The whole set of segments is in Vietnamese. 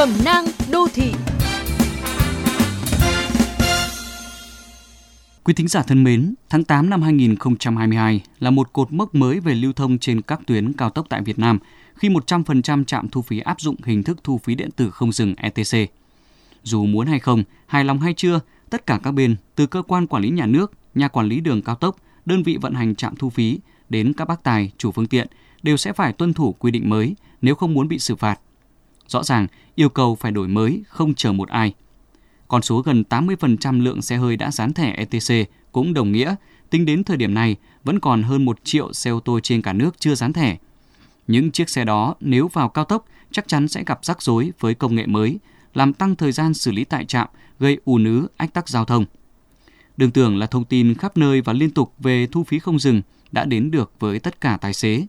Cẩm nang đô thị Quý thính giả thân mến, tháng 8 năm 2022 là một cột mốc mới về lưu thông trên các tuyến cao tốc tại Việt Nam khi 100% trạm thu phí áp dụng hình thức thu phí điện tử không dừng ETC. Dù muốn hay không, hài lòng hay chưa, tất cả các bên, từ cơ quan quản lý nhà nước, nhà quản lý đường cao tốc, đơn vị vận hành trạm thu phí đến các bác tài, chủ phương tiện đều sẽ phải tuân thủ quy định mới nếu không muốn bị xử phạt. Rõ ràng, yêu cầu phải đổi mới, không chờ một ai. Con số gần 80% lượng xe hơi đã dán thẻ ETC cũng đồng nghĩa tính đến thời điểm này vẫn còn hơn 1 triệu xe ô tô trên cả nước chưa dán thẻ. Những chiếc xe đó nếu vào cao tốc chắc chắn sẽ gặp rắc rối với công nghệ mới, làm tăng thời gian xử lý tại trạm, gây ù nứ, ách tắc giao thông. Đừng tưởng là thông tin khắp nơi và liên tục về thu phí không dừng đã đến được với tất cả tài xế.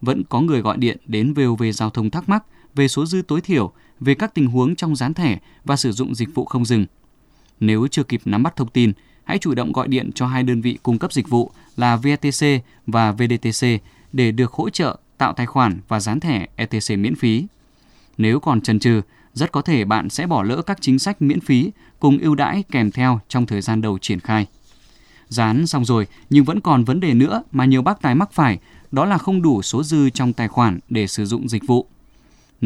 Vẫn có người gọi điện đến VOV Giao thông thắc mắc về số dư tối thiểu, về các tình huống trong dán thẻ và sử dụng dịch vụ không dừng. Nếu chưa kịp nắm bắt thông tin, hãy chủ động gọi điện cho hai đơn vị cung cấp dịch vụ là VTC và VDTC để được hỗ trợ tạo tài khoản và dán thẻ ETC miễn phí. Nếu còn chần chừ, rất có thể bạn sẽ bỏ lỡ các chính sách miễn phí cùng ưu đãi kèm theo trong thời gian đầu triển khai. Dán xong rồi nhưng vẫn còn vấn đề nữa mà nhiều bác tài mắc phải, đó là không đủ số dư trong tài khoản để sử dụng dịch vụ.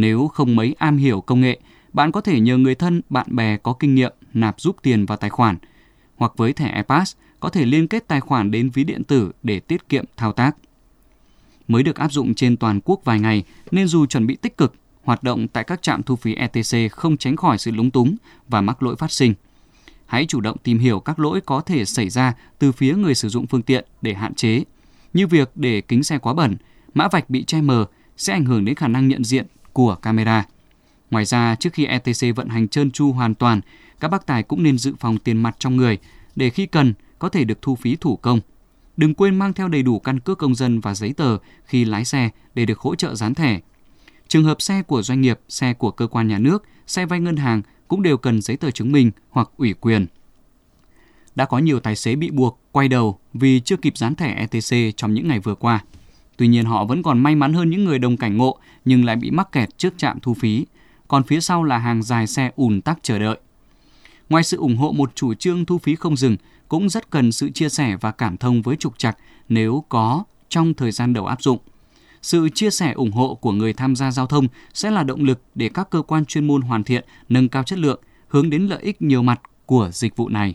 Nếu không mấy am hiểu công nghệ, bạn có thể nhờ người thân, bạn bè có kinh nghiệm nạp giúp tiền vào tài khoản, hoặc với thẻ iPass có thể liên kết tài khoản đến ví điện tử để tiết kiệm thao tác. Mới được áp dụng trên toàn quốc vài ngày nên dù chuẩn bị tích cực, hoạt động tại các trạm thu phí ETC không tránh khỏi sự lúng túng và mắc lỗi phát sinh. Hãy chủ động tìm hiểu các lỗi có thể xảy ra từ phía người sử dụng phương tiện để hạn chế, như việc để kính xe quá bẩn, mã vạch bị che mờ sẽ ảnh hưởng đến khả năng nhận diện của camera. Ngoài ra, trước khi ETC vận hành trơn tru hoàn toàn, các bác tài cũng nên dự phòng tiền mặt trong người để khi cần có thể được thu phí thủ công. Đừng quên mang theo đầy đủ căn cước công dân và giấy tờ khi lái xe để được hỗ trợ dán thẻ. Trường hợp xe của doanh nghiệp, xe của cơ quan nhà nước, xe vay ngân hàng cũng đều cần giấy tờ chứng minh hoặc ủy quyền. Đã có nhiều tài xế bị buộc quay đầu vì chưa kịp dán thẻ ETC trong những ngày vừa qua. Tuy nhiên họ vẫn còn may mắn hơn những người đồng cảnh ngộ nhưng lại bị mắc kẹt trước trạm thu phí, còn phía sau là hàng dài xe ùn tắc chờ đợi. Ngoài sự ủng hộ một chủ trương thu phí không dừng, cũng rất cần sự chia sẻ và cảm thông với trục trặc nếu có trong thời gian đầu áp dụng. Sự chia sẻ ủng hộ của người tham gia giao thông sẽ là động lực để các cơ quan chuyên môn hoàn thiện, nâng cao chất lượng, hướng đến lợi ích nhiều mặt của dịch vụ này.